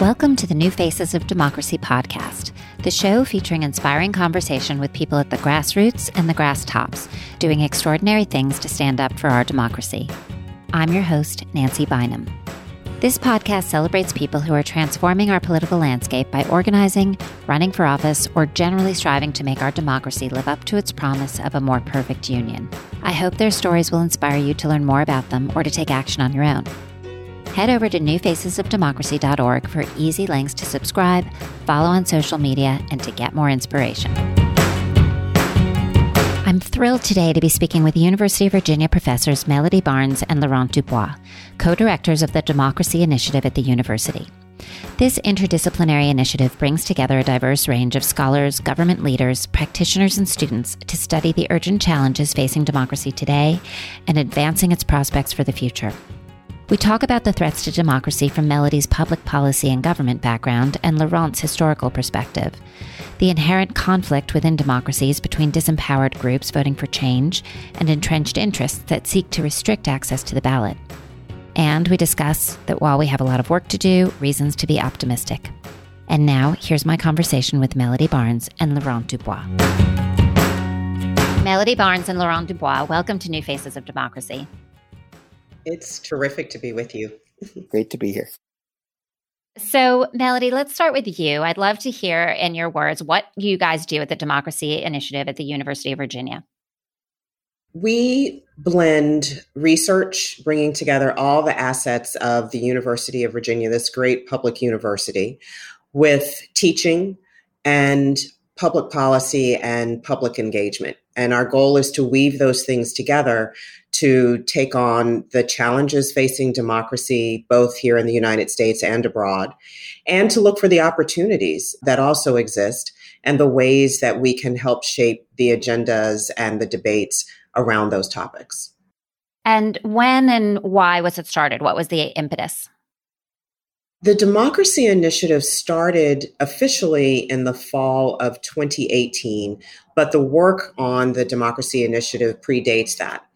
Welcome to the New Faces of Democracy podcast, the show featuring inspiring conversation with people at the grassroots and the grass tops, doing extraordinary things to stand up for our democracy. I'm your host, Nancy Bynum. This podcast celebrates people who are transforming our political landscape by organizing, running for office, or generally striving to make our democracy live up to its promise of a more perfect union. I hope their stories will inspire you to learn more about them or to take action on your own. Head over to newfacesofdemocracy.org for easy links to subscribe, follow on social media, and to get more inspiration. I'm thrilled today to be speaking with University of Virginia professors Melody Barnes and Laurent Dubois, co directors of the Democracy Initiative at the university. This interdisciplinary initiative brings together a diverse range of scholars, government leaders, practitioners, and students to study the urgent challenges facing democracy today and advancing its prospects for the future. We talk about the threats to democracy from Melody's public policy and government background and Laurent's historical perspective, the inherent conflict within democracies between disempowered groups voting for change and entrenched interests that seek to restrict access to the ballot. And we discuss that while we have a lot of work to do, reasons to be optimistic. And now, here's my conversation with Melody Barnes and Laurent Dubois. Melody Barnes and Laurent Dubois, welcome to New Faces of Democracy. It's terrific to be with you. Great to be here. So, Melody, let's start with you. I'd love to hear in your words what you guys do at the Democracy Initiative at the University of Virginia. We blend research, bringing together all the assets of the University of Virginia, this great public university, with teaching and public policy and public engagement. And our goal is to weave those things together to take on the challenges facing democracy, both here in the United States and abroad, and to look for the opportunities that also exist and the ways that we can help shape the agendas and the debates around those topics. And when and why was it started? What was the impetus? The Democracy Initiative started officially in the fall of 2018, but the work on the Democracy Initiative predates that.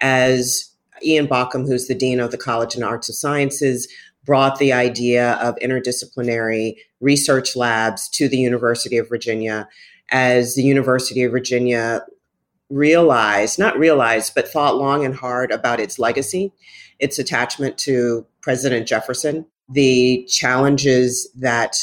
As Ian Baucom, who's the Dean of the College and Arts of Sciences, brought the idea of interdisciplinary research labs to the University of Virginia as the University of Virginia realized, not realized, but thought long and hard about its legacy, its attachment to President Jefferson, the challenges that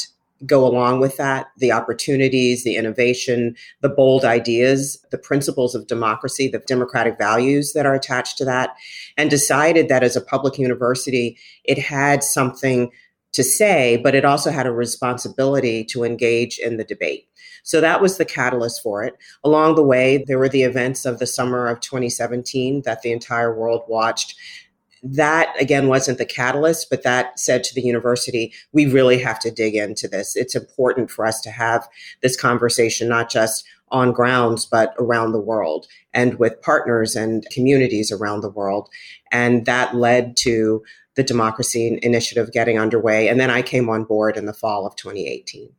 go along with that the opportunities, the innovation, the bold ideas, the principles of democracy, the democratic values that are attached to that, and decided that as a public university, it had something to say, but it also had a responsibility to engage in the debate. So that was the catalyst for it. Along the way, there were the events of the summer of 2017 that the entire world watched that again wasn't the catalyst, but that said to the university, we really have to dig into this. It's important for us to have this conversation, not just on grounds, but around the world and with partners and communities around the world. And that led to the Democracy Initiative getting underway. And then I came on board in the fall of 2018.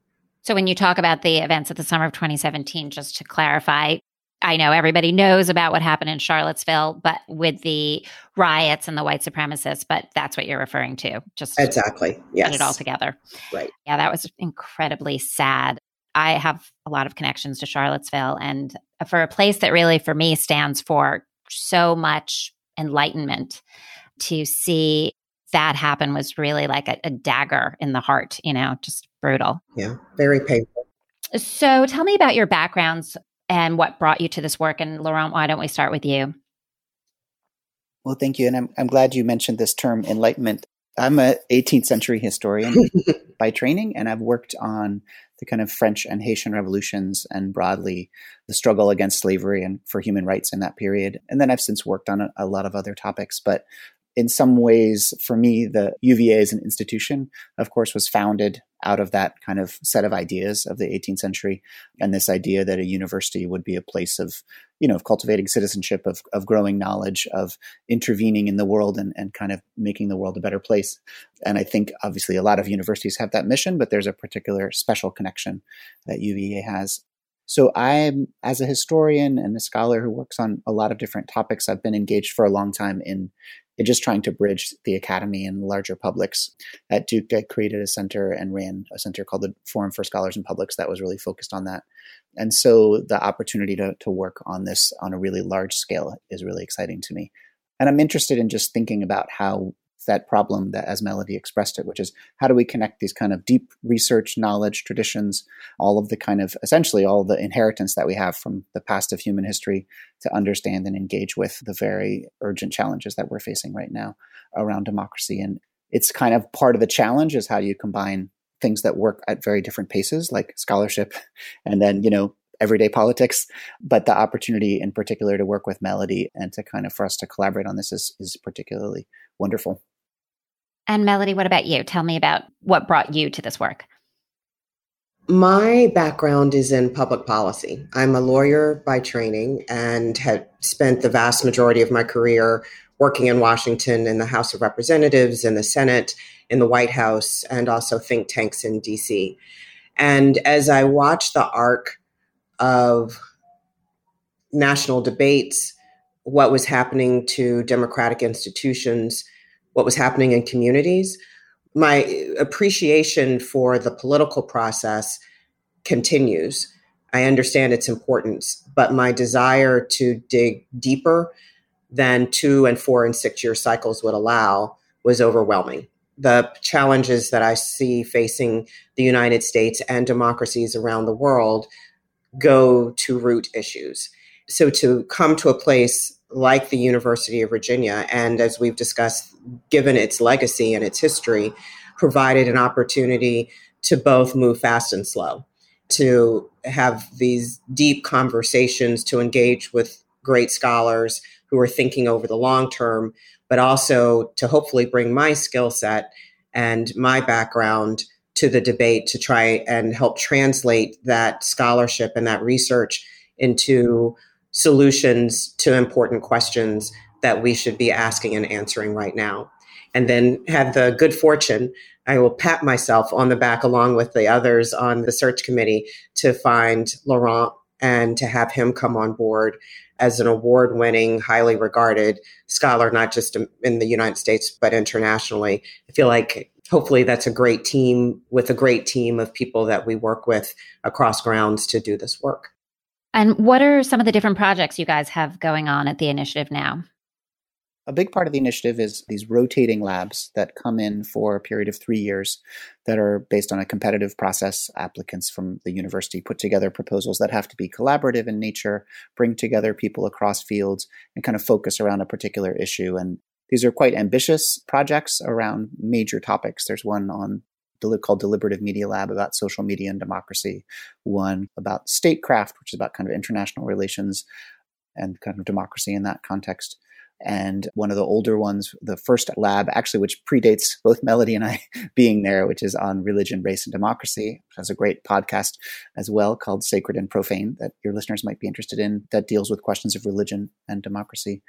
So, when you talk about the events of the summer of 2017, just to clarify, I know everybody knows about what happened in Charlottesville, but with the riots and the white supremacists, but that's what you're referring to. Just exactly. Yes. Put it all together. Right. Yeah, that was incredibly sad. I have a lot of connections to Charlottesville and for a place that really for me stands for so much enlightenment to see that happen was really like a, a dagger in the heart, you know, just brutal. Yeah, very painful. So tell me about your backgrounds and what brought you to this work. And Laurent, why don't we start with you? Well, thank you. And I'm, I'm glad you mentioned this term enlightenment. I'm a 18th century historian by training, and I've worked on the kind of French and Haitian revolutions and broadly the struggle against slavery and for human rights in that period. And then I've since worked on a, a lot of other topics. But in some ways, for me, the UVA as an institution, of course, was founded out of that kind of set of ideas of the 18th century and this idea that a university would be a place of you know of cultivating citizenship of, of growing knowledge of intervening in the world and, and kind of making the world a better place. And i think obviously a lot of universities have that mission but there's a particular special connection that uva has. So i'm as a historian and a scholar who works on a lot of different topics i've been engaged for a long time in just trying to bridge the academy and larger publics. At Duke, I created a center and ran a center called the Forum for Scholars and Publics that was really focused on that. And so the opportunity to, to work on this on a really large scale is really exciting to me. And I'm interested in just thinking about how that problem that as Melody expressed it, which is how do we connect these kind of deep research, knowledge, traditions, all of the kind of essentially all the inheritance that we have from the past of human history to understand and engage with the very urgent challenges that we're facing right now around democracy. And it's kind of part of the challenge is how do you combine things that work at very different paces, like scholarship, and then, you know, everyday politics. But the opportunity in particular to work with Melody and to kind of for us to collaborate on this is, is particularly wonderful. And Melody, what about you? Tell me about what brought you to this work. My background is in public policy. I'm a lawyer by training and had spent the vast majority of my career working in Washington in the House of Representatives, in the Senate, in the White House, and also think tanks in DC. And as I watched the arc of national debates, what was happening to democratic institutions, what was happening in communities, my appreciation for the political process continues. I understand its importance, but my desire to dig deeper than two and four and six year cycles would allow was overwhelming. The challenges that I see facing the United States and democracies around the world go to root issues. So to come to a place like the University of Virginia, and as we've discussed, given its legacy and its history, provided an opportunity to both move fast and slow, to have these deep conversations, to engage with great scholars who are thinking over the long term, but also to hopefully bring my skill set and my background to the debate to try and help translate that scholarship and that research into solutions to important questions that we should be asking and answering right now. And then had the good fortune, I will pat myself on the back along with the others on the search committee to find Laurent and to have him come on board as an award winning, highly regarded scholar, not just in the United States, but internationally. I feel like hopefully that's a great team with a great team of people that we work with across grounds to do this work. And what are some of the different projects you guys have going on at the initiative now? A big part of the initiative is these rotating labs that come in for a period of three years that are based on a competitive process. Applicants from the university put together proposals that have to be collaborative in nature, bring together people across fields, and kind of focus around a particular issue. And these are quite ambitious projects around major topics. There's one on called Deliberative Media Lab about social media and democracy, one about statecraft, which is about kind of international relations and kind of democracy in that context. And one of the older ones, the first lab, actually, which predates both Melody and I being there, which is on religion, race, and democracy, which has a great podcast as well called Sacred and Profane that your listeners might be interested in, that deals with questions of religion and democracy.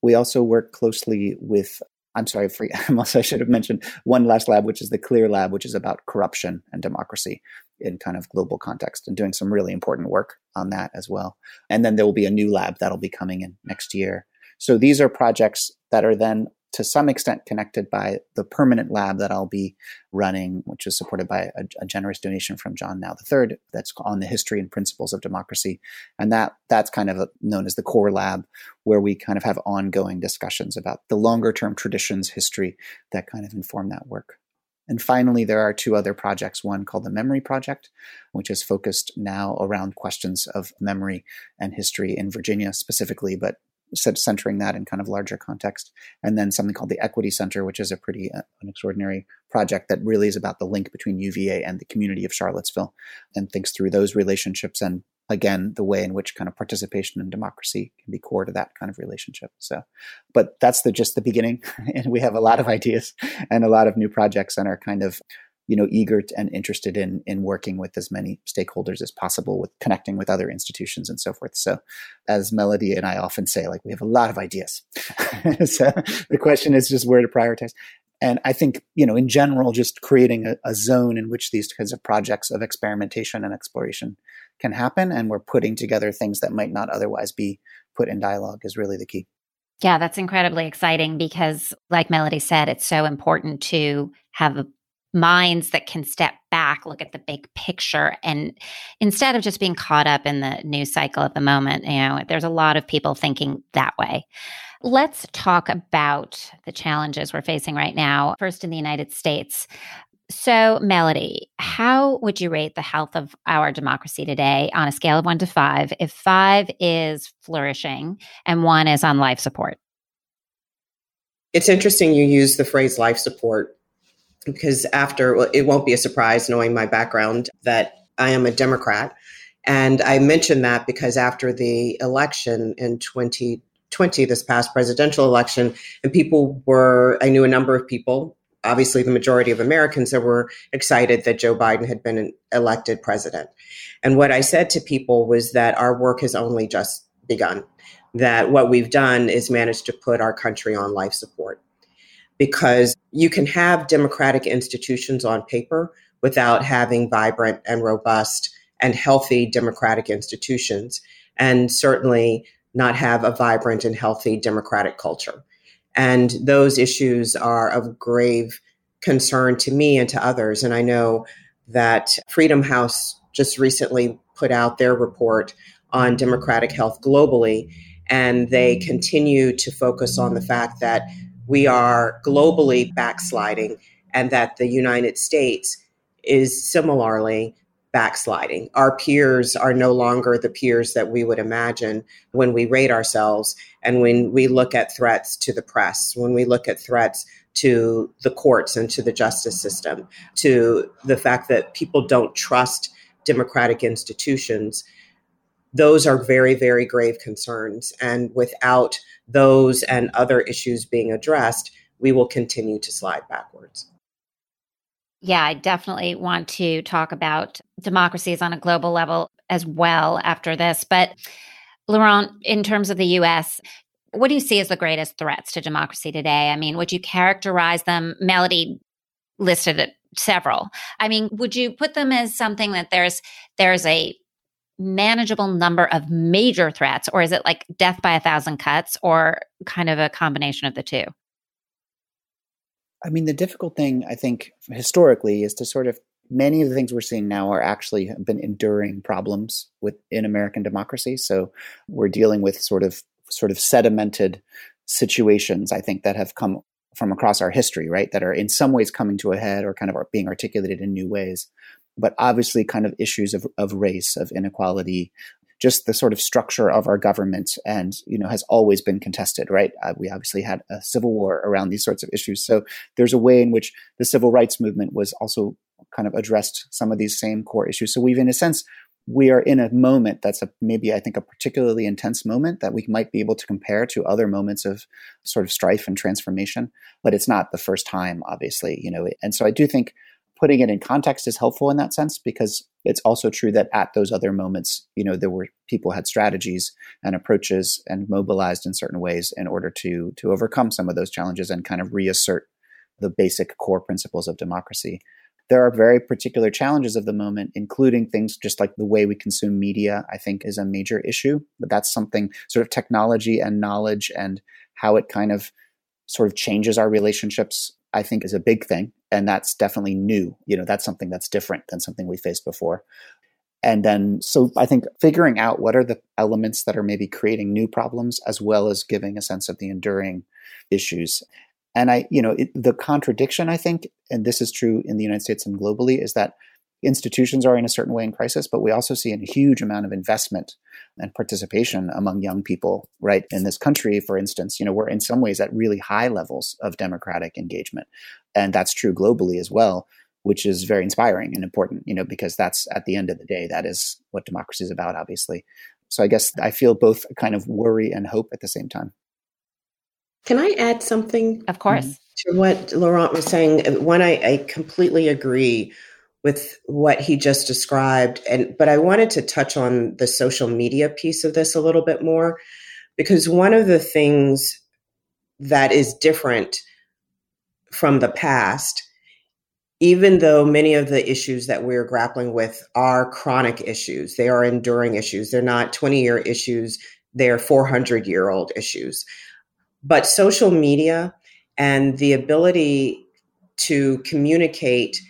We also work closely with I'm sorry, for, I should have mentioned one last lab, which is the CLEAR lab, which is about corruption and democracy in kind of global context and doing some really important work on that as well. And then there will be a new lab that'll be coming in next year. So these are projects that are then to some extent connected by the permanent lab that I'll be running, which is supported by a, a, generous donation from John Nau the Third. That's on the history and principles of democracy, and that that's kind of a, known as the core lab, where we kind of have ongoing discussions about the longer term traditions, history that kind of inform that work. And finally, there are two other projects. One called the Memory Project, which is focused now around questions of memory and history in Virginia specifically, but centering that in kind of larger context. And then something called the Equity Center, which is a pretty uh, an extraordinary project that really is about the link between UVA and the community of Charlottesville and thinks through those relationships and again the way in which kind of participation and democracy can be core to that kind of relationship so but that's the just the beginning and we have a lot of ideas and a lot of new projects and are kind of you know eager and interested in in working with as many stakeholders as possible with connecting with other institutions and so forth. So as melody and i often say like we have a lot of ideas. So the question is just where to prioritize. And i think you know in general just creating a, a zone in which these kinds of projects of experimentation and exploration can happen and we're putting together things that might not otherwise be put in dialogue is really the key. Yeah, that's incredibly exciting because, like Melody said, it's so important to have minds that can step back, look at the big picture, and instead of just being caught up in the news cycle at the moment, you know, there's a lot of people thinking that way. Let's talk about the challenges we're facing right now. First, in the United States. So, Melody, how would you rate the health of our democracy today on a scale of one to five if five is flourishing and one is on life support? It's interesting you use the phrase life support because after, well, it won't be a surprise knowing my background that I am a Democrat. And I mention that because after the election in 2020, this past presidential election, and people were, I knew a number of people obviously the majority of Americans that were excited that Joe Biden had been elected president. And what I said to people was that our work has only just begun, that what we've done is managed to put our country on life support. Because you can have democratic institutions on paper without having vibrant and robust and healthy democratic institutions, and certainly not have a vibrant and healthy democratic culture. And those issues are of grave concern to me and to others. And I know that Freedom House just recently put out their report on democratic health globally. And they continue to focus on the fact that we are globally backsliding and that the United States is similarly backsliding. Our peers are no longer the peers that we would imagine when we rate ourselves and when we look at threats to the press, when we look at threats to the courts and to the justice system, to the fact that people don't trust democratic institutions. Those are very, very grave concerns. And without those and other issues being addressed, we will continue to slide backwards. Yeah, I definitely want to talk about democracies on a global level as well after this. But Laurent, in terms of the US, what do you see as the greatest threats to democracy today? I mean, would you characterize them? Melody listed several. I mean, would you put them as something that there's there's a manageable number of major threats or is it like death by a thousand cuts or kind of a combination of the two? I mean, the difficult thing, I think, historically, is to sort of many of the things we're seeing now are actually have been enduring problems within American democracy. So we're dealing with sort of sort of sedimented situations, I think, that have come from across our history, right? That are in some ways coming to a head or kind of are being articulated in new ways. But obviously, kind of issues of, of race, of inequality, just the sort of structure of our government and you know has always been contested right uh, we obviously had a civil war around these sorts of issues so there's a way in which the civil rights movement was also kind of addressed some of these same core issues so we've in a sense we are in a moment that's a maybe i think a particularly intense moment that we might be able to compare to other moments of sort of strife and transformation but it's not the first time obviously you know and so i do think putting it in context is helpful in that sense because it's also true that at those other moments, you know, there were people had strategies and approaches and mobilized in certain ways in order to to overcome some of those challenges and kind of reassert the basic core principles of democracy. There are very particular challenges of the moment, including things just like the way we consume media, I think is a major issue. But that's something sort of technology and knowledge and how it kind of sort of changes our relationships I think is a big thing. And that's definitely new. You know, that's something that's different than something we faced before. And then, so I think figuring out what are the elements that are maybe creating new problems as well as giving a sense of the enduring issues. And I, you know, it, the contradiction, I think, and this is true in the United States and globally, is that institutions are in a certain way in crisis, but we also see a huge amount of investment and participation among young people, right? In this country, for instance, you know, we're in some ways at really high levels of democratic engagement. And that's true globally as well, which is very inspiring and important, you know, because that's at the end of the day, that is what democracy is about, obviously. So I guess I feel both kind of worry and hope at the same time. Can I add something? Of course. Mm-hmm. To what Laurent was saying. One, I, I completely agree with what he just described and but I wanted to touch on the social media piece of this a little bit more because one of the things that is different from the past even though many of the issues that we're grappling with are chronic issues they are enduring issues they're not 20 year issues they're 400 year old issues But social media and the ability to communicate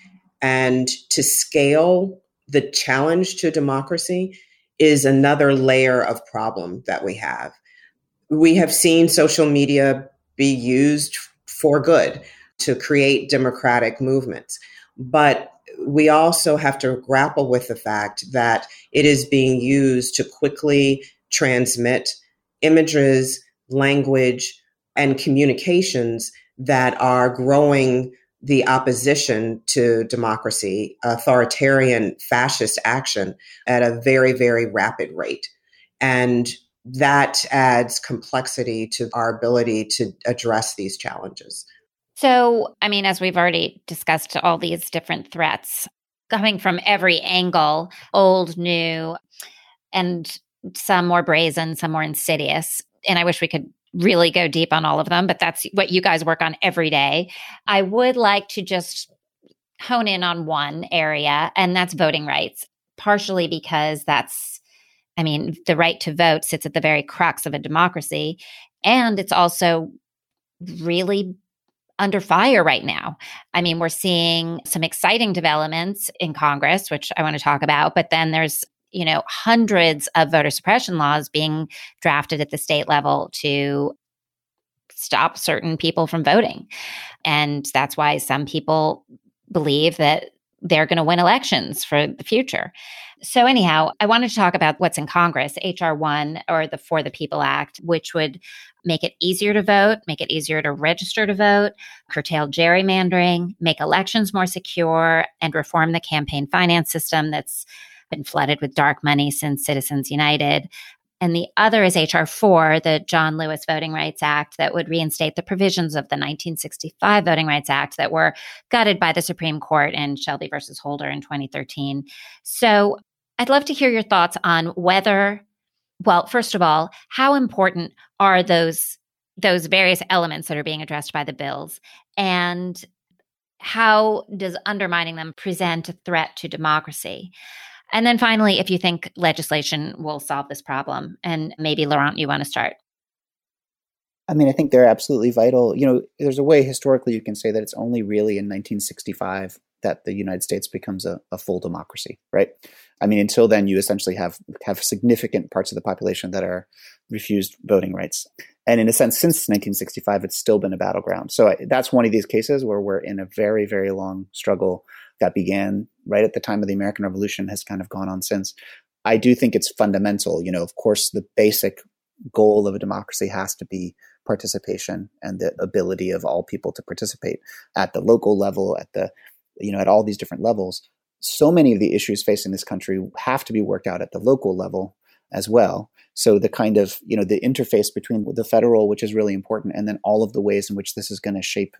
and to scale the challenge to democracy is another layer of problem that we have. We have seen social media be used for good to create democratic movements. But we also have to grapple with the fact that it is being used to quickly transmit images, language, and communications that are growing the opposition to democracy, authoritarian fascist action at a very, very rapid rate. And that adds complexity to our ability to address these challenges. So, I mean, as we've already discussed, all these different threats coming from every angle old, new, and some more brazen, some more insidious. And I wish we could really go deep on all of them, but that's what you guys work on every day. I would like to just hone in on one area, and that's voting rights, partially because that's, I mean, the right to vote sits at the very crux of a democracy. And it's also really under fire right now. I mean, we're seeing some exciting developments in Congress, which I want to talk about, but then there's you know, hundreds of voter suppression laws being drafted at the state level to stop certain people from voting. And that's why some people believe that they're going to win elections for the future. So, anyhow, I wanted to talk about what's in Congress, H.R. 1 or the For the People Act, which would make it easier to vote, make it easier to register to vote, curtail gerrymandering, make elections more secure, and reform the campaign finance system that's been flooded with dark money since Citizens United. And the other is H.R. 4, the John Lewis Voting Rights Act, that would reinstate the provisions of the 1965 Voting Rights Act that were gutted by the Supreme Court in Shelby versus Holder in 2013. So I'd love to hear your thoughts on whether, well, first of all, how important are those those various elements that are being addressed by the bills and how does undermining them present a threat to democracy and then finally, if you think legislation will solve this problem, and maybe Laurent, you want to start. I mean, I think they're absolutely vital. You know, there's a way historically you can say that it's only really in 1965 that the United States becomes a, a, full democracy, right? I mean, until then, you essentially have have significant parts of the population that are refused voting rights, and in a sense, since 1965, it's still been a battleground. So that's one of these cases where we're in a very, very long struggle that began right at the time of the American Revolution has kind of gone on since. I do think it's fundamental. You know, of course, the basic goal of a democracy has to be participation and the ability of all people to participate at the local level, at the, you know, at all these different levels. So many of the issues facing this country have to be worked out at the local level as well. So the kind of, you know, the interface between the federal, which is really important, and then all of the ways in which this is going to shape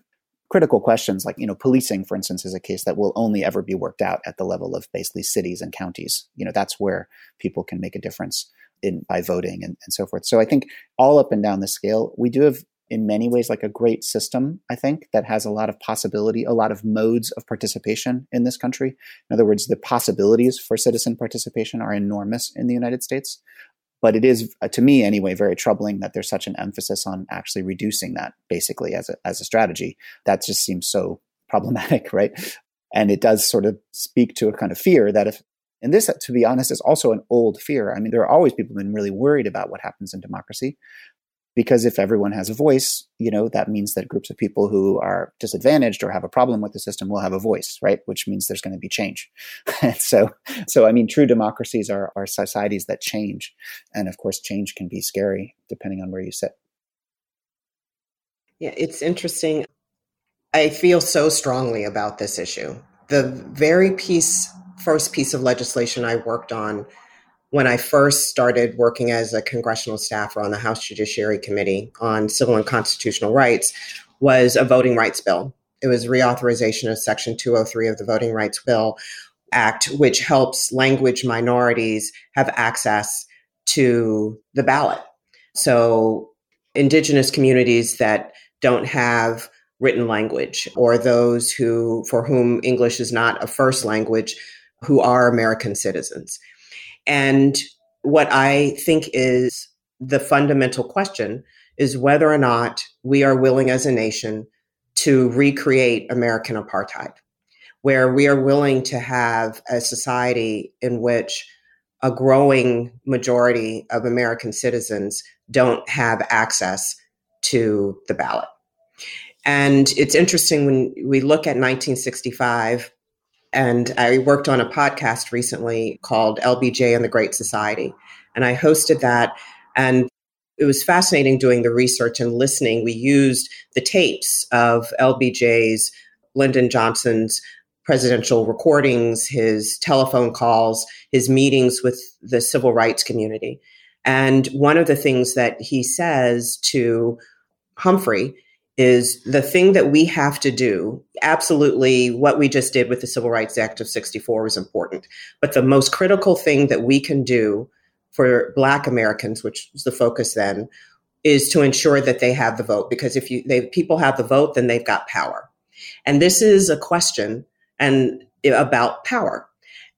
critical questions like you know policing for instance is a case that will only ever be worked out at the level of basically cities and counties. You know that's where people can make a difference in by voting and, and so forth. So i think all up and down the scale we do have in many ways like a great system i think that has a lot of possibility a lot of modes of participation in this country. In other words the possibilities for citizen participation are enormous in the united states but it is, uh, to me anyway, very troubling that there's such an emphasis on actually reducing that basically as a, as a strategy. That just seems so problematic, right? And it does sort of speak to a kind of fear that if, and this, to be honest, is also an old fear. I mean, there are always people have been really worried about what happens in democracy because if everyone has a voice you know that means that groups of people who are disadvantaged or have a problem with the system will have a voice right? Which means there's going to be change. So so i mean true democracies are are societies that change. And of course change can be scary depending on where you sit. Yeah it's interesting. I feel so strongly about this issue. The very piece first piece of legislation i worked on when I first started working as a congressional staffer on the House Judiciary Committee on Civil and Constitutional Rights was a voting rights bill. It was reauthorization of Section 203 of the Voting Rights Bill Act, which helps language minorities have access to the ballot. So, indigenous communities that don't have written language or those who for whom English is not a first language who are American citizens. And what I think is the fundamental question is whether or not we are willing as a nation to recreate American apartheid, where we are willing to have a society in which a growing majority of American citizens don't have access to the ballot. And it's interesting when we look at 1965, and I worked on a podcast recently called LBJ and the Great Society. And I hosted that. And it was fascinating doing the research and listening. We used the tapes of LBJ's, Lyndon Johnson's presidential recordings, his telephone calls, his meetings with the civil rights community. And one of the things that he says to Humphrey is the thing that we have to do. Absolutely, what we just did with the Civil Rights Act of 64 was important. But the most critical thing that we can do for Black Americans, which was the focus then, is to ensure that they have the vote. Because if you they, people have the vote, then they've got power. And this is a question and about power.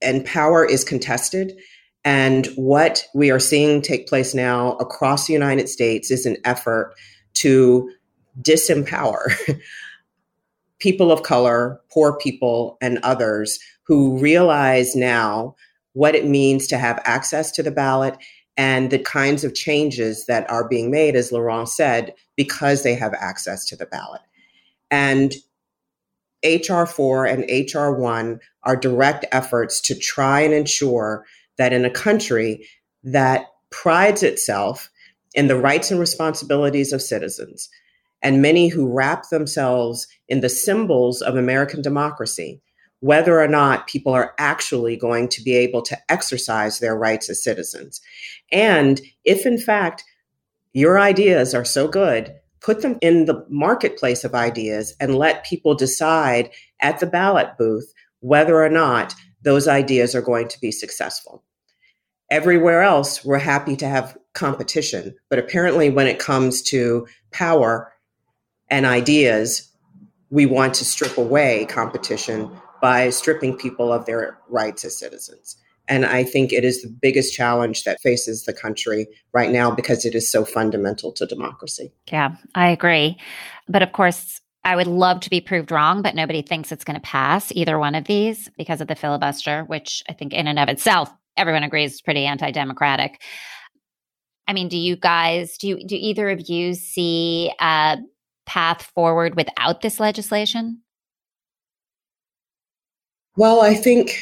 And power is contested. And what we are seeing take place now across the United States is an effort to disempower people of color, poor people, and others who realize now what it means to have access to the ballot and the kinds of changes that are being made, as Laurent said, because they have access to the ballot. And HR 4 and HR 1 are direct efforts to try and ensure that in a country that prides itself in the rights and responsibilities of citizens, and many who wrap themselves in the symbols of American democracy, whether or not people are actually going to be able to exercise their rights as citizens. And if, in fact, your ideas are so good, put them in the marketplace of ideas and let people decide at the ballot booth whether or not those ideas are going to be successful. Everywhere else, we're happy to have competition. But apparently, when it comes to power and ideas, we want to strip away competition by stripping people of their rights as citizens. And I think it is the biggest challenge that faces the country right now because it is so fundamental to democracy. Yeah, I agree. But of course, I would love to be proved wrong, but nobody thinks it's going to pass either one of these because of the filibuster, which I think in and of itself, everyone agrees is pretty anti democratic. I mean, do you guys, do, you, do either of you see a path forward without this legislation? Well, I think,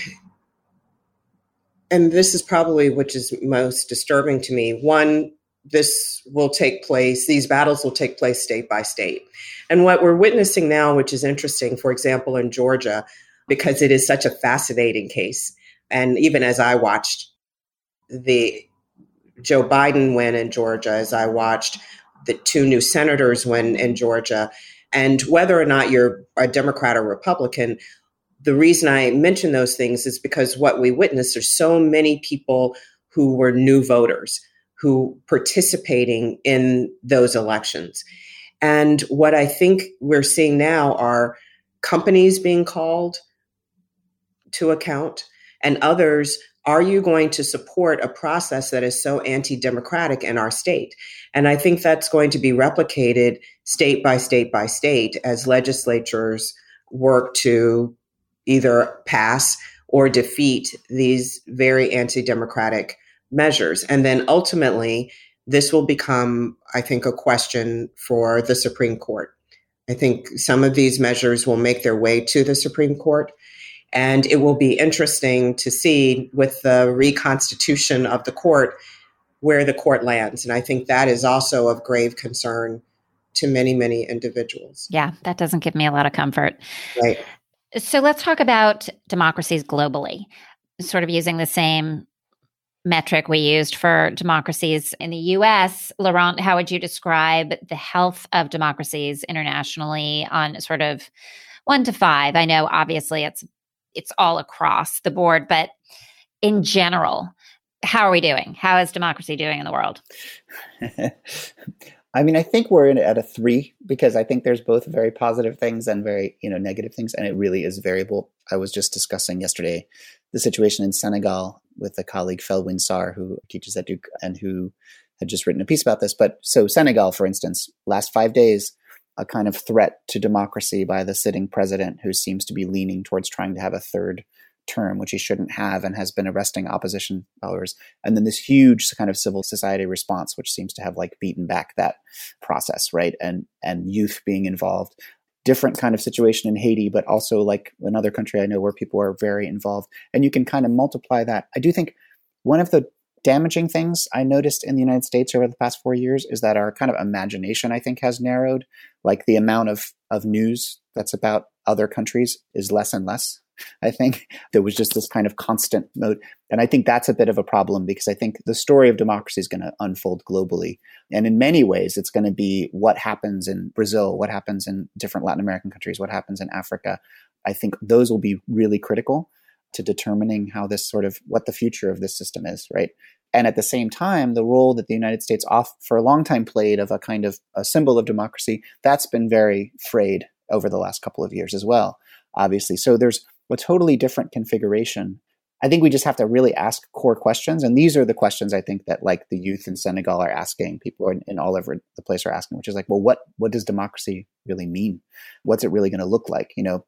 and this is probably which is most disturbing to me. One, this will take place, these battles will take place state by state. And what we're witnessing now, which is interesting, for example, in Georgia, because it is such a fascinating case. And even as I watched the Joe Biden win in Georgia, as I watched the two new senators win in Georgia, and whether or not you're a Democrat or Republican, the reason I mention those things is because what we witnessed are so many people who were new voters who participating in those elections. And what I think we're seeing now are companies being called to account and others are you going to support a process that is so anti democratic in our state? And I think that's going to be replicated state by state by state as legislatures work to either pass or defeat these very anti democratic measures. And then ultimately, this will become, I think, a question for the Supreme Court. I think some of these measures will make their way to the Supreme Court. And it will be interesting to see with the reconstitution of the court where the court lands. And I think that is also of grave concern to many, many individuals. Yeah, that doesn't give me a lot of comfort. Right. So let's talk about democracies globally, sort of using the same metric we used for democracies in the US. Laurent, how would you describe the health of democracies internationally on sort of one to five? I know obviously it's it's all across the board, but in general, how are we doing? How is democracy doing in the world? I mean, I think we're in, at a three because I think there's both very positive things and very you know negative things, and it really is variable. I was just discussing yesterday the situation in Senegal with a colleague Felwine Sarr who teaches at Duke and who had just written a piece about this. But so Senegal, for instance, last five days, a kind of threat to democracy by the sitting president who seems to be leaning towards trying to have a third term, which he shouldn't have, and has been arresting opposition followers. And then this huge kind of civil society response, which seems to have like beaten back that process, right? And and youth being involved. Different kind of situation in Haiti, but also like another country I know where people are very involved. And you can kind of multiply that. I do think one of the damaging things I noticed in the United States over the past four years is that our kind of imagination, I think, has narrowed. Like the amount of, of news that's about other countries is less and less. I think there was just this kind of constant mode. And I think that's a bit of a problem because I think the story of democracy is going to unfold globally. And in many ways, it's going to be what happens in Brazil, what happens in different Latin American countries, what happens in Africa. I think those will be really critical to determining how this sort of what the future of this system is, right? And at the same time, the role that the United States off for a long time played of a kind of a symbol of democracy, that's been very frayed over the last couple of years as well, obviously. So there's a totally different configuration. I think we just have to really ask core questions. And these are the questions I think that like the youth in Senegal are asking, people in, in all over the place are asking, which is like, well, what what does democracy really mean? What's it really going to look like? You know,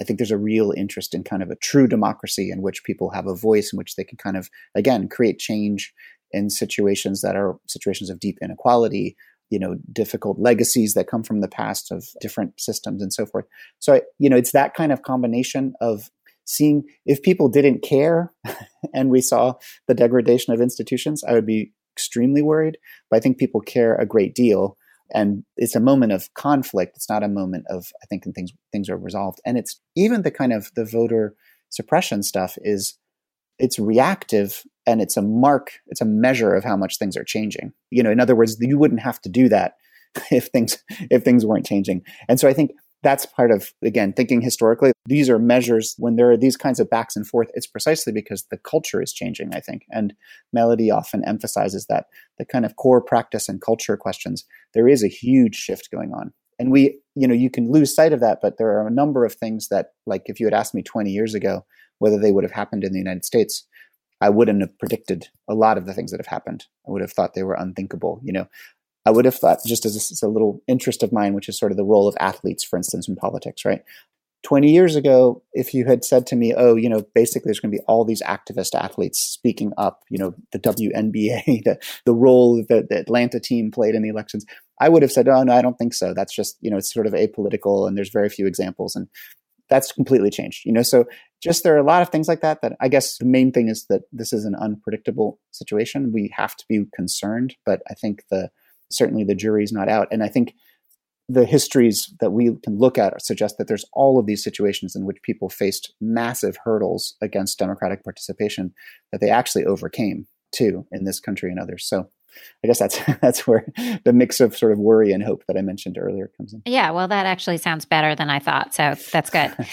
I think there's a real interest in kind of a true democracy in which people have a voice, in which they can kind of, again, create change in situations that are situations of deep inequality, you know, difficult legacies that come from the past of different systems and so forth. So, you know, it's that kind of combination of seeing if people didn't care and we saw the degradation of institutions, I would be extremely worried. But I think people care a great deal and it's a moment of conflict it's not a moment of i think things things are resolved and it's even the kind of the voter suppression stuff is it's reactive and it's a mark it's a measure of how much things are changing. You know in other words you wouldn't have to do that if things if things weren't changing. And so i think that's part of again thinking historically these are measures. When there are these kinds of backs and forth it's precisely because the culture is changing i think. And melody often emphasizes that the kind of core practice and culture questions there is a huge shift going on. And we you know you can lose sight of that but there are a number of things that like if you had asked me 20 years ago whether they would have happened in the united states i wouldn't have predicted a lot of the things that have happened i would have thought they were unthinkable you know I would have thought, just as a, a little interest of mine, which is sort of the role of athletes, for instance, in politics, right? 20 years ago, if you had said to me, oh, you know, basically there's going to be all these activist athletes speaking up, you know, the WNBA, the, the role that the Atlanta team played in the elections, I would have said, oh, no, I don't think so. That's just, you know, it's sort of apolitical and there's very few examples. And that's completely changed, you know, so just there are a lot of things like that that I guess the main thing is that this is an unpredictable situation. We have to be concerned, but I think the, certainly the jury's not out. And I think the histories that we can look at suggest that there's all of these situations in which people faced massive hurdles against democratic participation that they actually overcame too in this country and others. So I guess that's that's where the mix of sort of worry and hope that I mentioned earlier comes in. Yeah, well, that actually sounds better than I thought, so that's good.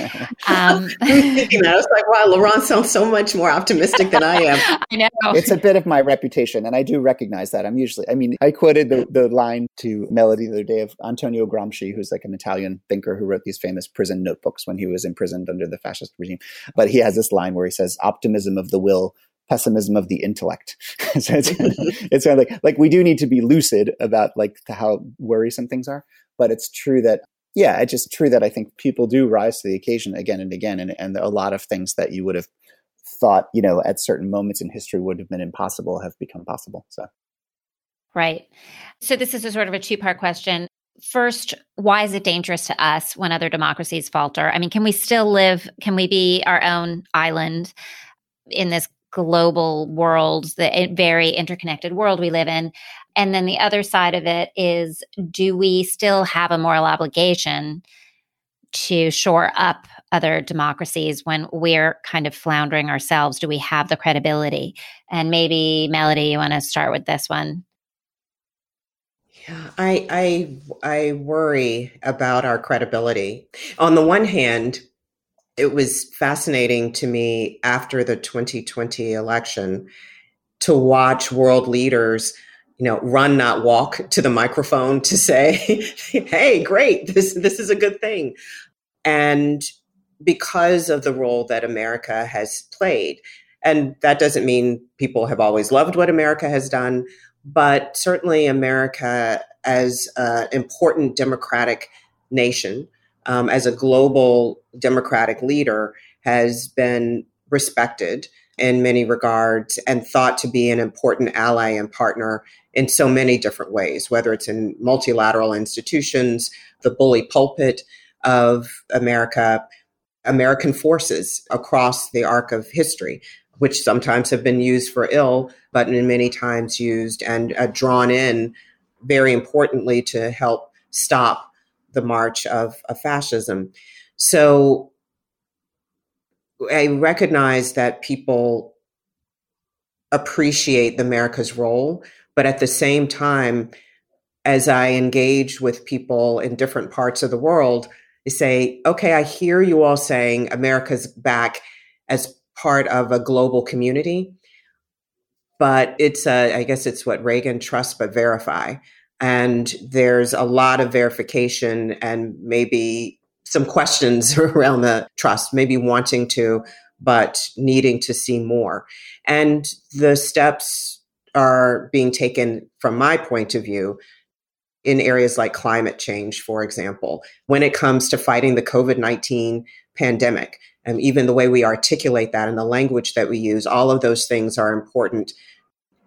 Um, I was like, wow, Laurent sounds so much more optimistic than I am. I know it's a bit of my reputation, and I do recognize that. I'm usually, I mean, I quoted the, the line to Melody the other day of Antonio Gramsci, who's like an Italian thinker who wrote these famous prison notebooks when he was imprisoned under the fascist regime. But he has this line where he says, "Optimism of the will." Pessimism of the intellect. so it's, it's kind of like like we do need to be lucid about like how worrisome things are, but it's true that yeah, it's just true that I think people do rise to the occasion again and again, and and a lot of things that you would have thought you know at certain moments in history would have been impossible have become possible. So. Right. So this is a sort of a two part question. First, why is it dangerous to us when other democracies falter? I mean, can we still live? Can we be our own island in this global world, the very interconnected world we live in. And then the other side of it is do we still have a moral obligation to shore up other democracies when we're kind of floundering ourselves? Do we have the credibility? And maybe, Melody, you want to start with this one? Yeah, I I I worry about our credibility. On the one hand, it was fascinating to me after the 2020 election to watch world leaders you know run not walk to the microphone to say hey great this this is a good thing. And because of the role that america has played and that doesn't mean people have always loved what america has done but certainly America as an important democratic nation, um, as a global democratic leader, has been respected in many regards and thought to be an important ally and partner in so many different ways, whether it's in multilateral institutions, the bully pulpit of America, American forces across the arc of history, which sometimes have been used for ill, but in many times used and uh, drawn in very importantly to help stop the march of, of fascism. So I recognize that people appreciate America's role, but at the same time, as I engage with people in different parts of the world, I say, okay, I hear you all saying America's back as part of a global community, but it's a, I guess it's what Reagan trust but verify. And there's a lot of verification and maybe some questions around the trust, maybe wanting to, but needing to see more. And the steps are being taken from my point of view in areas like climate change, for example, when it comes to fighting the COVID 19 pandemic. And even the way we articulate that and the language that we use, all of those things are important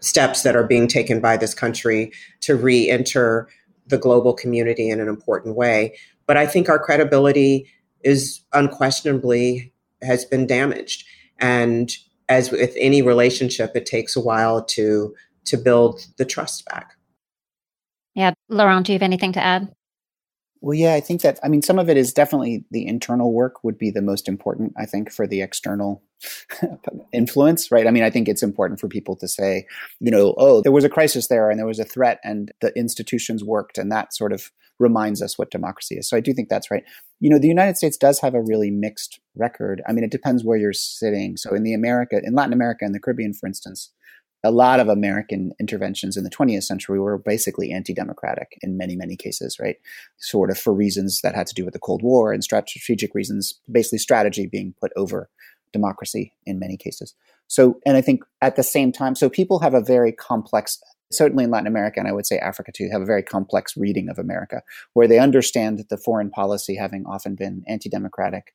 steps that are being taken by this country to re enter the global community in an important way. But I think our credibility is unquestionably has been damaged. And as with any relationship, it takes a while to to build the trust back. Yeah, Laurent, do you have anything to add? Well, yeah, I think that, I mean, some of it is definitely the internal work would be the most important, I think, for the external influence, right? I mean, I think it's important for people to say, you know, oh, there was a crisis there and there was a threat and the institutions worked and that sort of reminds us what democracy is. So I do think that's right. You know, the United States does have a really mixed record. I mean, it depends where you're sitting. So in the America, in Latin America and the Caribbean, for instance, a lot of American interventions in the 20th century were basically anti democratic in many, many cases, right? Sort of for reasons that had to do with the Cold War and strategic reasons, basically strategy being put over democracy in many cases. So, and I think at the same time, so people have a very complex, certainly in Latin America, and I would say Africa too, have a very complex reading of America, where they understand that the foreign policy having often been anti democratic,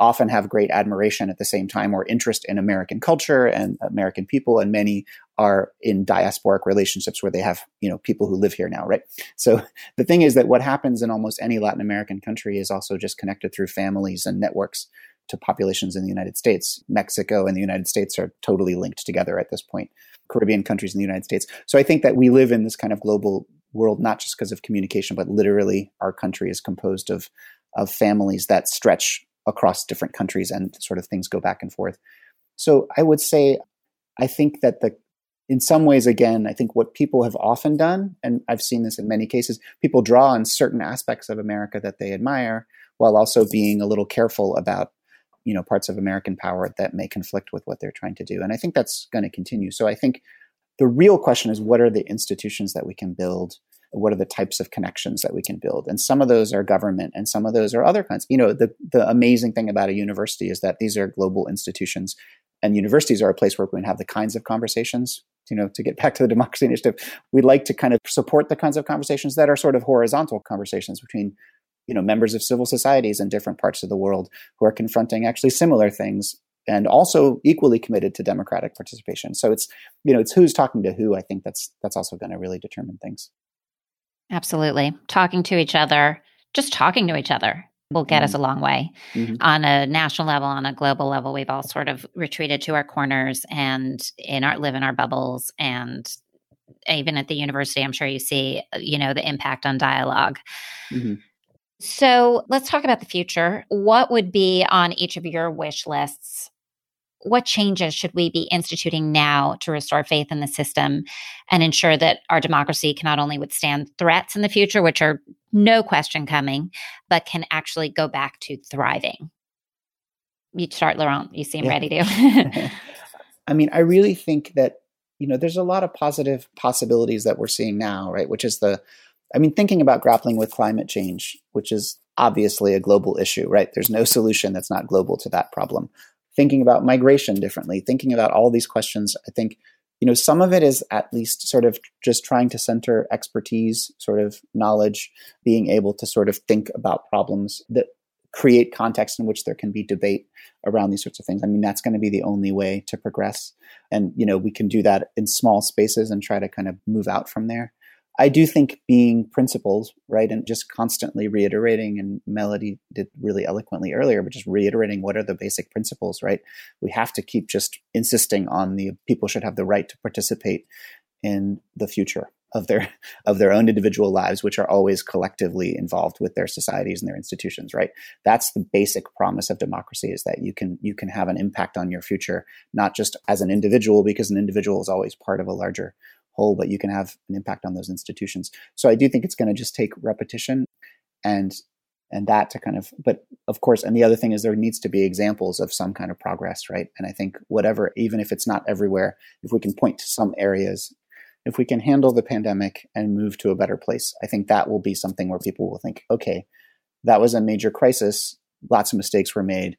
often have great admiration at the same time or interest in American culture and American people, and many are in diasporic relationships where they have you know people who live here now, right? So the thing is that what happens in almost any Latin American country is also just connected through families and networks to populations in the United States. Mexico and the United States are totally linked together at this point. Caribbean countries in the United States. So I think that we live in this kind of global world, not just because of communication, but literally our country is composed of of families that stretch across different countries and sort of things go back and forth. So I would say, I think that the in some ways, again, I think what people have often done, and I've seen this in many cases, people draw on certain aspects of America that they admire while also being a little careful about you know parts of American power that may conflict with what they're trying to do. And I think that's going to continue. So I think the real question is what are the institutions that we can build what are the types of connections that we can build? And some of those are government and some of those are other kinds. You know the, the amazing thing about a university is that these are global institutions and universities are a place where we can have the kinds of conversations you know to get back to the democracy initiative we like to kind of support the kinds of conversations that are sort of horizontal conversations between you know members of civil societies in different parts of the world who are confronting actually similar things and also equally committed to democratic participation. So it's you know it's who's talking to who i think that's that's also going to really determine things Absolutely. Talking to each other, just talking to each other will get mm-hmm. us a long way. Mm-hmm. On a national level, on a global level, we've all sort of retreated to our corners and in our live in our bubbles and even at the university, I'm sure you see, you know, the impact on dialog mm-hmm. So let's talk about the future. What would be on each of your wish lists what changes should we be instituting now to restore faith in the system and ensure that our democracy can not only withstand threats in the future, which are no question coming, but can actually go back to thriving? You start, Laurent. You seem yeah. ready to. I mean, I really think that, you know, there's a lot of positive possibilities that we're seeing now, right? Which is the, I mean, thinking about grappling with climate change, which is obviously a global issue, right? There's no solution that's not global to that problem thinking about migration differently, thinking about all these questions. I think you know, some of it is at least sort of just trying to center expertise, sort of knowledge, being able to sort of think about problems that create context in which there can be debate around these sorts of things. I mean, that's going to be the only way to progress. And, you know, we can do that in small spaces and try to kind of move out from there. I do think being principles, right, and just constantly reiterating, and Melody did really eloquently earlier, but just reiterating what are the basic principles, right? We have to keep just insisting on the people should have the right to participate in the future of their of their own individual lives which are always collectively involved with their societies and their institutions right that's the basic promise of democracy is that you can you can have an impact on your future not just as an individual because an individual is always part of a larger whole, but you can have an impact on those institutions. So I do think it's going to just take repetition and and that to kind of but of course and the other thing is there needs to be examples of some kind of progress right and i think whatever even if it's not everywhere if we can point to some areas if we can handle the pandemic and move to a better place i think that will be something where people will think okay that was a major crisis. Lots of mistakes were made.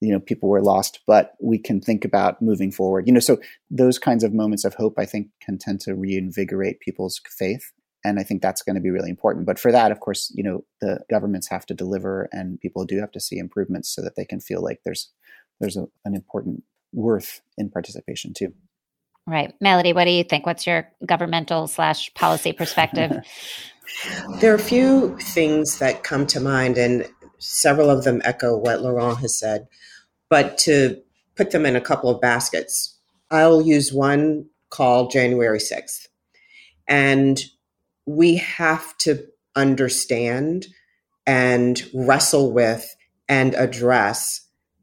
You know people were lost but we can think about moving forward. You know so those kinds of moments of hope i think can tend to reinvigorate people's faith and i think that's going to be really important. But for that of course you know the governments have to deliver and people do have to see improvements so that they can feel like there's there's a, an important worth in participation too right. Melody what do you think? What's your governmental slash policy perspective? There are a few things that come to mind and several of them echo what laurent has said but to put them in a couple of baskets, I'll use one called January 6th. And we have to understand and wrestle with and address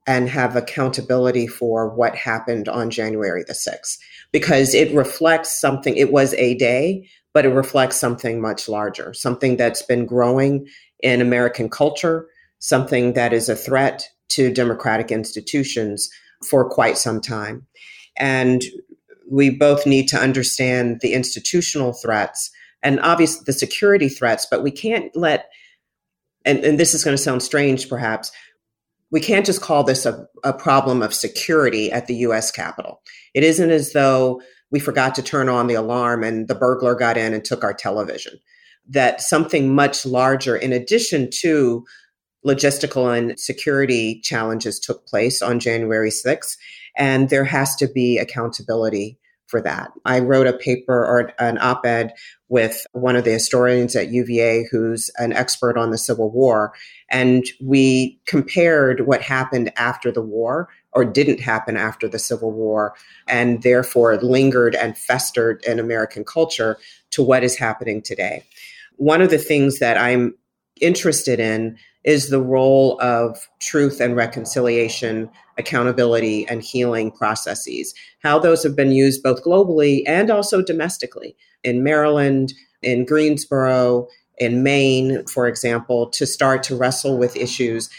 and have accountability for what happened on January the 6th because it reflects something. It was a day, but it reflects something much larger, something that's been growing in American culture, something that is a threat to democratic institutions for quite some time. And we both need to understand the institutional threats and obviously the security threats, but we can't let, and, and this is going to sound strange perhaps, we can't just call this a, a problem of security at the US Capitol. It isn't as though we forgot to turn on the alarm and the burglar got in and took our television. That something much larger, in addition to logistical and security challenges took place on January 6th, and there has to be accountability for that. I wrote a paper or an op ed with one of the historians at UVA who's an expert on the Civil War, and we compared what happened after the war or didn't happen after the Civil War, and therefore lingered and festered in American culture to what is happening today. One of the things that I'm interested in is the role of truth and reconciliation, accountability, and healing processes. How those have been used both globally and also domestically in Maryland, in Greensboro, in Maine, for example, to start to wrestle with issues.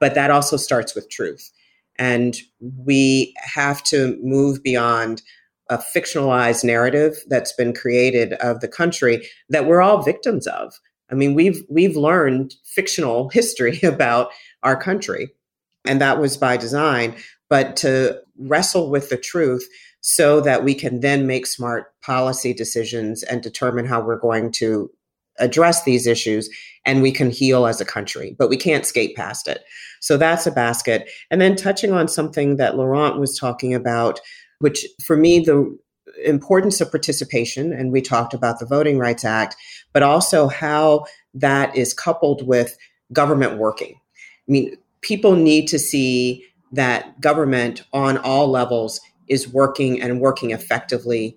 But that also starts with truth. And we have to move beyond a fictionalized narrative that's been created of the country that we're all victims of. I mean, we've we've learned fictional history about our country, and that was by design. But to wrestle with the truth so that we can then make smart policy decisions and determine how we're going to address these issues and we can heal as a country, but we can't skate past it. So that's a basket. And then touching on something that Laurent was talking about, which for me, the importance of participation, and we talked about the Voting Rights Act, but also how that is coupled with government working. I mean, people need to see that government on all levels is working and working effectively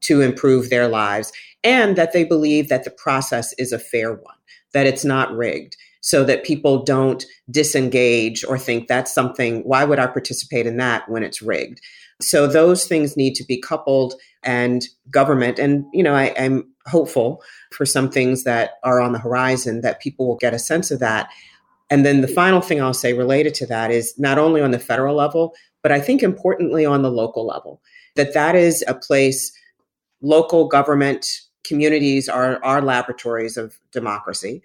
to improve their lives, and that they believe that the process is a fair one, that it's not rigged, so that people don't disengage or think that's something, why would I participate in that when it's rigged? So those things need to be coupled and government. And, you know, I, I'm hopeful for some things that are on the horizon that people will get a sense of that. And then the final thing I'll say related to that is not only on the federal level, but I think importantly on the local level, that that is a place local government communities are, are laboratories of democracy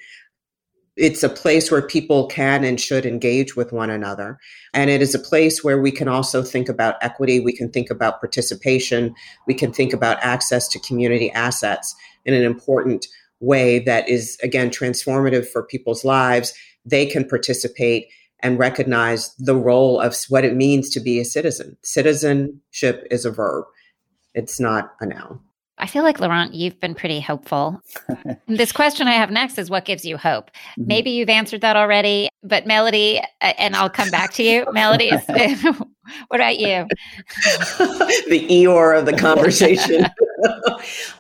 it's a place where people can and should engage with one another. And it is a place where we can also think about equity. We can think about participation. We can think about access to community assets in an important way that is, again, transformative for people's lives. They can participate and recognize the role of what it means to be a citizen. Citizenship is a verb, it's not a noun. I feel like, Laurent, you've been pretty hopeful. this question I have next is what gives you hope? Mm-hmm. Maybe you've answered that already, but Melody, and I'll come back to you. Melody, what about you? the Eeyore of the conversation.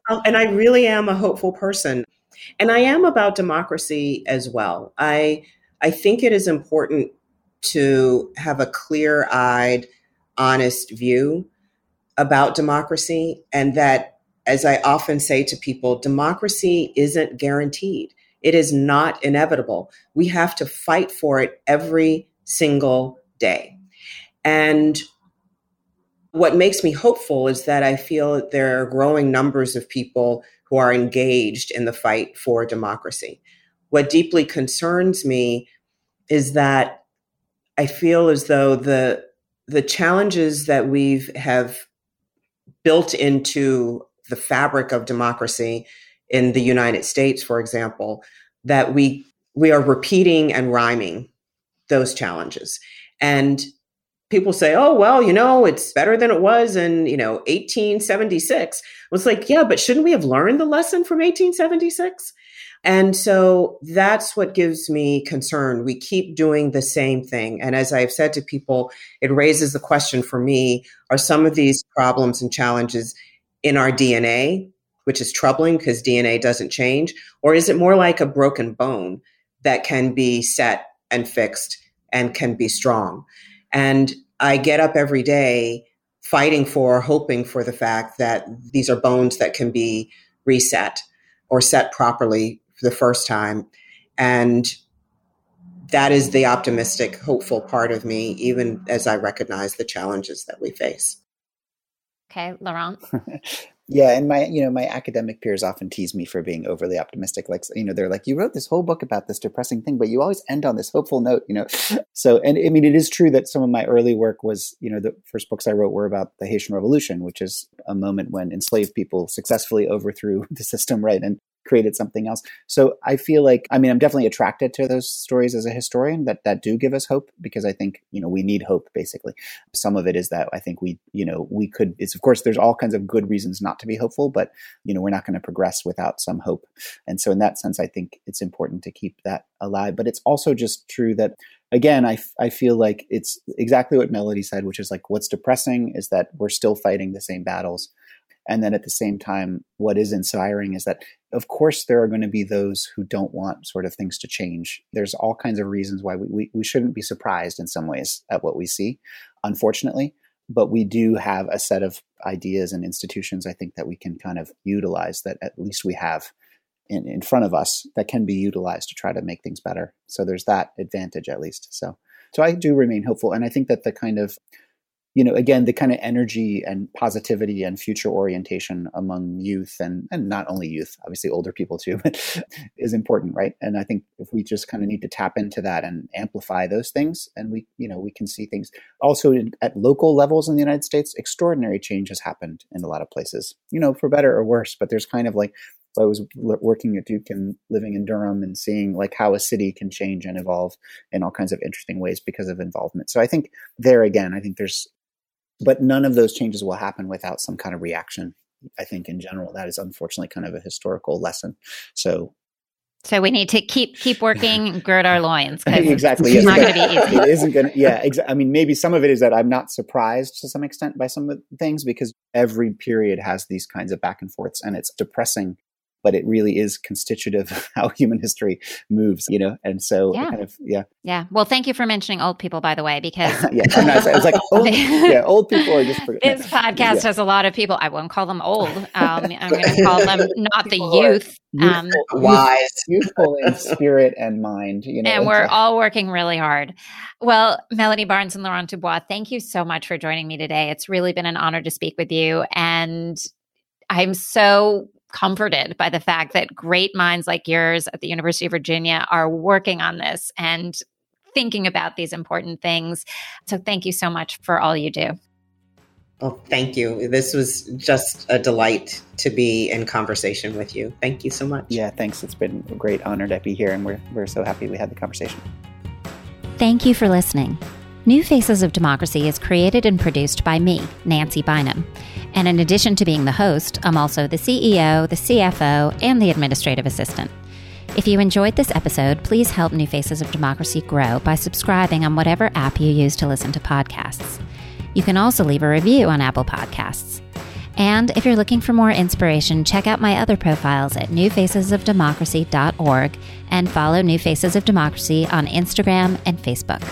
um, and I really am a hopeful person. And I am about democracy as well. I, I think it is important to have a clear eyed, honest view about democracy and that as I often say to people, democracy isn't guaranteed. It is not inevitable. We have to fight for it every single day. And what makes me hopeful is that I feel there are growing numbers of people who are engaged in the fight for democracy. What deeply concerns me is that I feel as though the the challenges that we've have built into the fabric of democracy in the United States, for example, that we we are repeating and rhyming those challenges. And people say, "Oh, well, you know, it's better than it was in, you know, 1876." It's like, "Yeah, but shouldn't we have learned the lesson from 1876?" And so that's what gives me concern. We keep doing the same thing. And as I've said to people, it raises the question for me, are some of these problems and challenges in our DNA, which is troubling because DNA doesn't change? Or is it more like a broken bone that can be set and fixed and can be strong? And I get up every day fighting for, hoping for the fact that these are bones that can be reset or set properly for the first time. And that is the optimistic, hopeful part of me, even as I recognize the challenges that we face. Okay, Laurent. yeah, and my you know my academic peers often tease me for being overly optimistic. Like you know they're like, you wrote this whole book about this depressing thing, but you always end on this hopeful note. You know, so and I mean it is true that some of my early work was you know the first books I wrote were about the Haitian Revolution, which is a moment when enslaved people successfully overthrew the system, right, and created something else. So I feel like I mean I'm definitely attracted to those stories as a historian that that do give us hope because I think you know we need hope basically. Some of it is that I think we you know we could it's of course there's all kinds of good reasons not to be hopeful, but you know we're not going to progress without some hope. And so in that sense I think it's important to keep that alive, but it's also just true that again, I, I feel like it's exactly what Melody said, which is like what's depressing is that we're still fighting the same battles. And then at the same time, what is inspiring is that, of course, there are going to be those who don't want sort of things to change. There's all kinds of reasons why we, we, we shouldn't be surprised in some ways at what we see, unfortunately. But we do have a set of ideas and institutions, I think, that we can kind of utilize that at least we have in, in front of us that can be utilized to try to make things better. So there's that advantage at least. So so I do remain hopeful. And I think that the kind of you know, again, the kind of energy and positivity and future orientation among youth and, and not only youth, obviously older people too, is important, right? And I think if we just kind of need to tap into that and amplify those things, and we, you know, we can see things. Also, in, at local levels in the United States, extraordinary change has happened in a lot of places, you know, for better or worse. But there's kind of like I was working at Duke and living in Durham and seeing like how a city can change and evolve in all kinds of interesting ways because of involvement. So I think there again, I think there's but none of those changes will happen without some kind of reaction. I think in general, that is unfortunately kind of a historical lesson. So so we need to keep keep working, gird our loins. exactly. It's yes. not going to be easy. It isn't going to. Yeah. Exa- I mean, maybe some of it is that I'm not surprised to some extent by some of the things because every period has these kinds of back and forths, and it's depressing but it really is constitutive of how human history moves, you know? And so yeah. kind of, yeah. Yeah. Well, thank you for mentioning old people, by the way, because yeah, I'm not, it's like, old, yeah, old people are just, this podcast yeah. has a lot of people. I won't call them old. Um, I'm going to call them not the youth. Um, wise, youthful in spirit and mind, you know. And we're all working really hard. Well, Melody Barnes and Laurent Dubois, thank you so much for joining me today. It's really been an honor to speak with you. And I'm so comforted by the fact that great minds like yours at the University of Virginia are working on this and thinking about these important things. So thank you so much for all you do. Well, thank you. This was just a delight to be in conversation with you. Thank you so much. Yeah, thanks. It's been a great honor to be here, and we're, we're so happy we had the conversation. Thank you for listening. New Faces of Democracy is created and produced by me, Nancy Bynum. And in addition to being the host, I'm also the CEO, the CFO, and the administrative assistant. If you enjoyed this episode, please help New Faces of Democracy grow by subscribing on whatever app you use to listen to podcasts. You can also leave a review on Apple Podcasts. And if you're looking for more inspiration, check out my other profiles at newfacesofdemocracy.org and follow New Faces of Democracy on Instagram and Facebook.